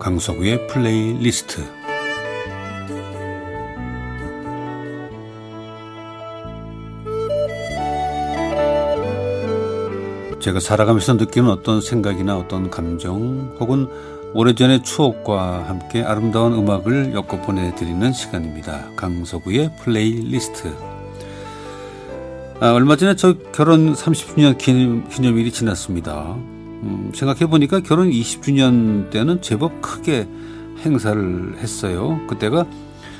강석우의 플레이리스트 제가 살아가면서 느끼는 어떤 생각이나 어떤 감정 혹은 오래전의 추억과 함께 아름다운 음악을 엮어 보내드리는 시간입니다. 강석우의 플레이리스트. 아, 얼마 전에 저 결혼 30주년 기념, 기념일이 지났습니다. 음, 생각해보니까 결혼 20주년 때는 제법 크게 행사를 했어요. 그때가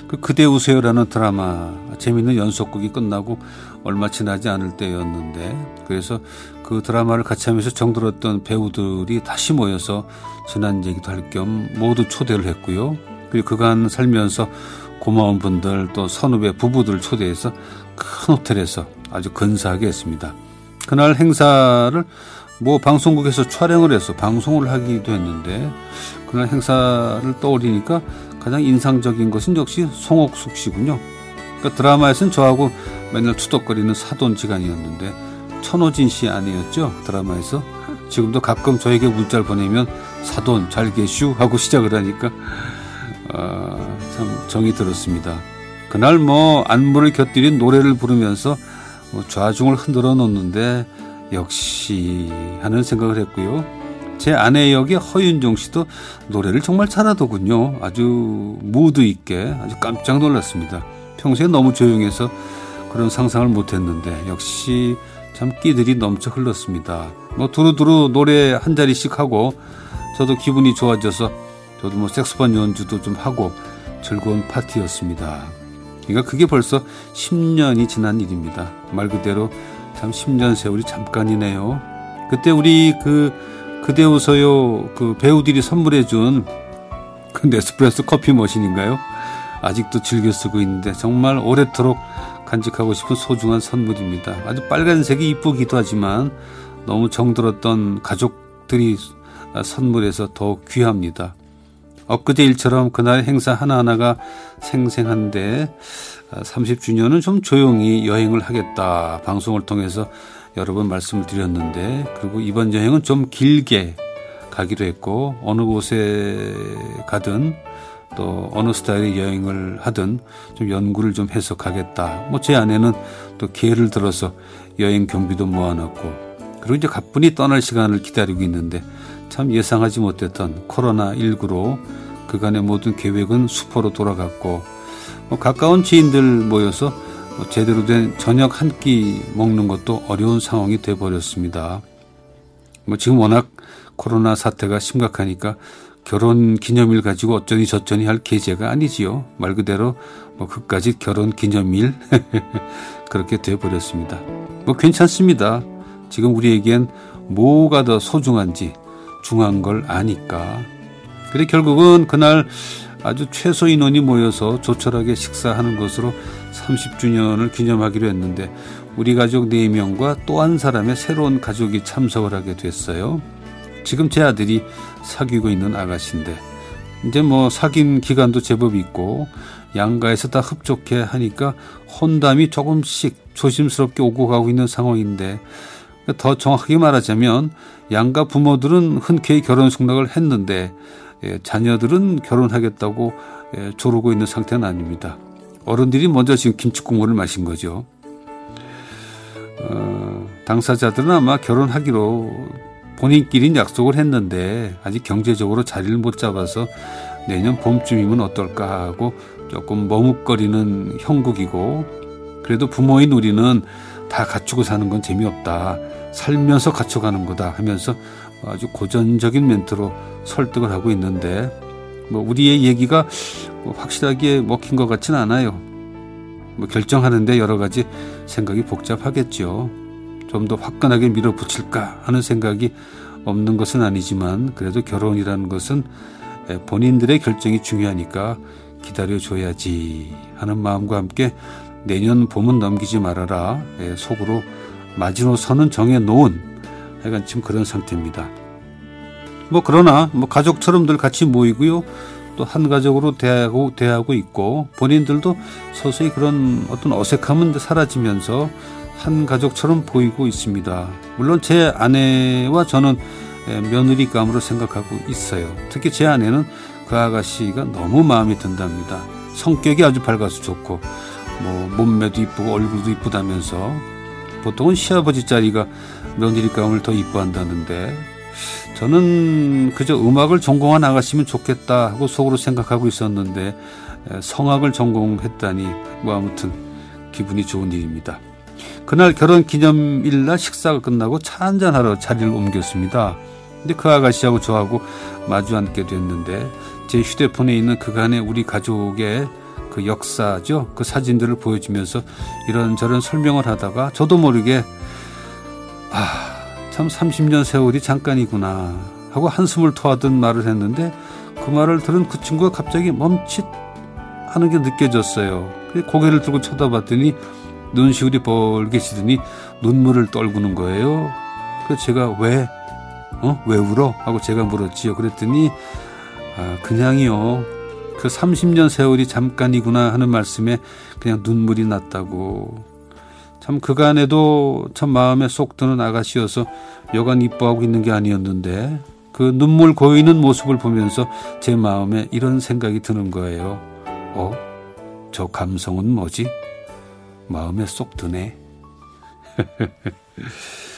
그 그대 우세요라는 드라마 재밌는 연속극이 끝나고 얼마 지나지 않을 때였는데 그래서 그 드라마를 같이 하면서 정들었던 배우들이 다시 모여서 지난 얘기도 할 겸 모두 초대를 했고요. 그리고 그간 살면서 고마운 분들 또 선후배 부부들 초대해서 큰 호텔에서 아주 근사하게 했습니다. 그날 행사를 뭐 방송국에서 촬영을 해서 방송을 하기도 했는데 그날 행사를 떠올리니까 가장 인상적인 것은 역시 송옥숙 씨군요. 그러니까 드라마에서는 저하고 맨날 투덕거리는 사돈지간이었는데 천호진 씨 아니었죠 드라마에서 지금도 가끔 저에게 문자를 보내면 사돈 잘 계슈 하고 시작을 하니까 어, 참 정이 들었습니다. 그날 뭐 안무를 곁들인 노래를 부르면서 뭐 좌중을 흔들어 놓는데 역시 하는 생각을 했고요. 제 아내 역의 허윤종 씨도 노래를 정말 잘하더군요. 아주 무드 있게 아주 깜짝 놀랐습니다. 평소에 너무 조용해서 그런 상상을 못했는데 역시 참 끼들이 넘쳐 흘렀습니다. 뭐 두루두루 노래 한 자리씩 하고 저도 기분이 좋아져서 저도 뭐 색소폰 연주도 좀 하고 즐거운 파티였습니다. 그러니까 그게 벌써 10년이 지난 일입니다. 말 그대로 참 10년 세월이 잠깐이네요. 그때 우리 그 그대 웃어요 그 배우들이 선물해 준 그 네스프레소 커피 머신인가요? 아직도 즐겨 쓰고 있는데 정말 오래도록 간직하고 싶은 소중한 선물입니다. 아주 빨간색이 이쁘기도 하지만 너무 정들었던 가족들이 선물해서 더욱 귀합니다. 엊그제 일처럼 그날 행사 하나하나가 생생한데 30주년은 좀 조용히 여행을 하겠다. 방송을 통해서 여러 번 말씀을 드렸는데 그리고 이번 여행은 좀 길게 가기로 했고 어느 곳에 가든 또 어느 스타일의 여행을 하든 좀 연구를 좀 해서 가겠다. 뭐 제 아내는 또 기회를 들어서 여행 경비도 모아놨고 그리고 이제 가뿐히 떠날 시간을 기다리고 있는데 참 예상하지 못했던 코로나19로 그간의 모든 계획은 수포로 돌아갔고 뭐 가까운 지인들 모여서 뭐 제대로 된 저녁 한 끼 먹는 것도 어려운 상황이 돼버렸습니다. 뭐 지금 워낙 코로나 사태가 심각하니까 결혼 기념일 가지고 어쩌니 저쩌니 할 계제가 아니지요. 말 그대로 뭐 그까지 결혼 기념일 그렇게 돼버렸습니다. 뭐 괜찮습니다. 지금 우리에겐 뭐가 더 소중한지 중요한 걸 아니까. 그래 결국은 그날 아주 최소 인원이 모여서 조촐하게 식사하는 것으로 30주년을 기념하기로 했는데 우리 가족 4명과 또 한 사람의 새로운 가족이 참석을 하게 됐어요. 지금 제 아들이 사귀고 있는 아가씨인데 이제 뭐 사귄 기간도 제법 있고 양가에서 다 흡족해 하니까 혼담이 조금씩 조심스럽게 오고 가고 있는 상황인데 더 정확하게 말하자면 양가 부모들은 흔쾌히 결혼 승낙을 했는데 예, 자녀들은 결혼하겠다고 예, 조르고 있는 상태는 아닙니다. 어른들이 먼저 지금 김치 국물을 마신 거죠. 어, 당사자들은 아마 결혼하기로 본인끼리는 약속을 했는데 아직 경제적으로 자리를 못 잡아서 내년 봄쯤이면 어떨까 하고 조금 머뭇거리는 형국이고 그래도 부모인 우리는 다 갖추고 사는 건 재미없다. 살면서 갖춰가는 거다 하면서 아주 고전적인 멘트로 설득을 하고 있는데 뭐 우리의 얘기가 뭐 확실하게 먹힌 것 같지는 않아요. 뭐 결정하는데 여러 가지 생각이 복잡하겠죠. 좀 더 화끈하게 밀어붙일까 하는 생각이 없는 것은 아니지만 그래도 결혼이라는 것은 본인들의 결정이 중요하니까 기다려줘야지 하는 마음과 함께 내년 봄은 넘기지 말아라 속으로 마지노선은 정해놓은 하여간 지금 그런 상태입니다. 뭐 그러나 뭐 가족처럼들 같이 모이고요. 또 한 가족으로 대하고 대하고 있고 본인들도 서서히 그런 어떤 어색함은 사라지면서 한 가족처럼 보이고 있습니다. 물론 제 아내와 저는 며느리감으로 생각하고 있어요. 특히 제 아내는 그 아가씨가 너무 마음에 든답니다. 성격이 아주 밝아서 좋고 뭐 몸매도 이쁘고 얼굴도 이쁘다면서 보통은 시아버지 자리가 며느리감을 더 이뻐한다는데 저는 그저 음악을 전공한 아가씨면 좋겠다 하고 속으로 생각하고 있었는데 성악을 전공했다니 뭐 아무튼 기분이 좋은 일입니다. 그날 결혼 기념일 날 식사가 끝나고 차 한잔 하러 자리를 옮겼습니다. 근데 그 아가씨하고 저하고 마주 앉게 됐는데 제 휴대폰에 있는 그간의 우리 가족의 그 역사죠. 그 사진들을 보여주면서 이런저런 설명을 하다가 저도 모르게 아, 참 30년 세월이 잠깐이구나 하고 한숨을 토하듯 말을 했는데 그 말을 들은 그 친구가 갑자기 멈칫 하는 게 느껴졌어요. 고개를 들고 쳐다봤더니 눈시울이 벌게지더니 눈물을 떨구는 거예요. 그래서 제가 왜, 어? 왜 울어? 하고 제가 물었지요. 그랬더니, 아, 그냥이요. 그 30년 세월이 잠깐이구나 하는 말씀에 그냥 눈물이 났다고. 참 그간에도 참 마음에 쏙 드는 아가씨여서 여간 이뻐하고 있는 게 아니었는데 그 눈물 고이는 모습을 보면서 제 마음에 이런 생각이 드는 거예요. 어? 저 감성은 뭐지? 마음에 쏙 드네.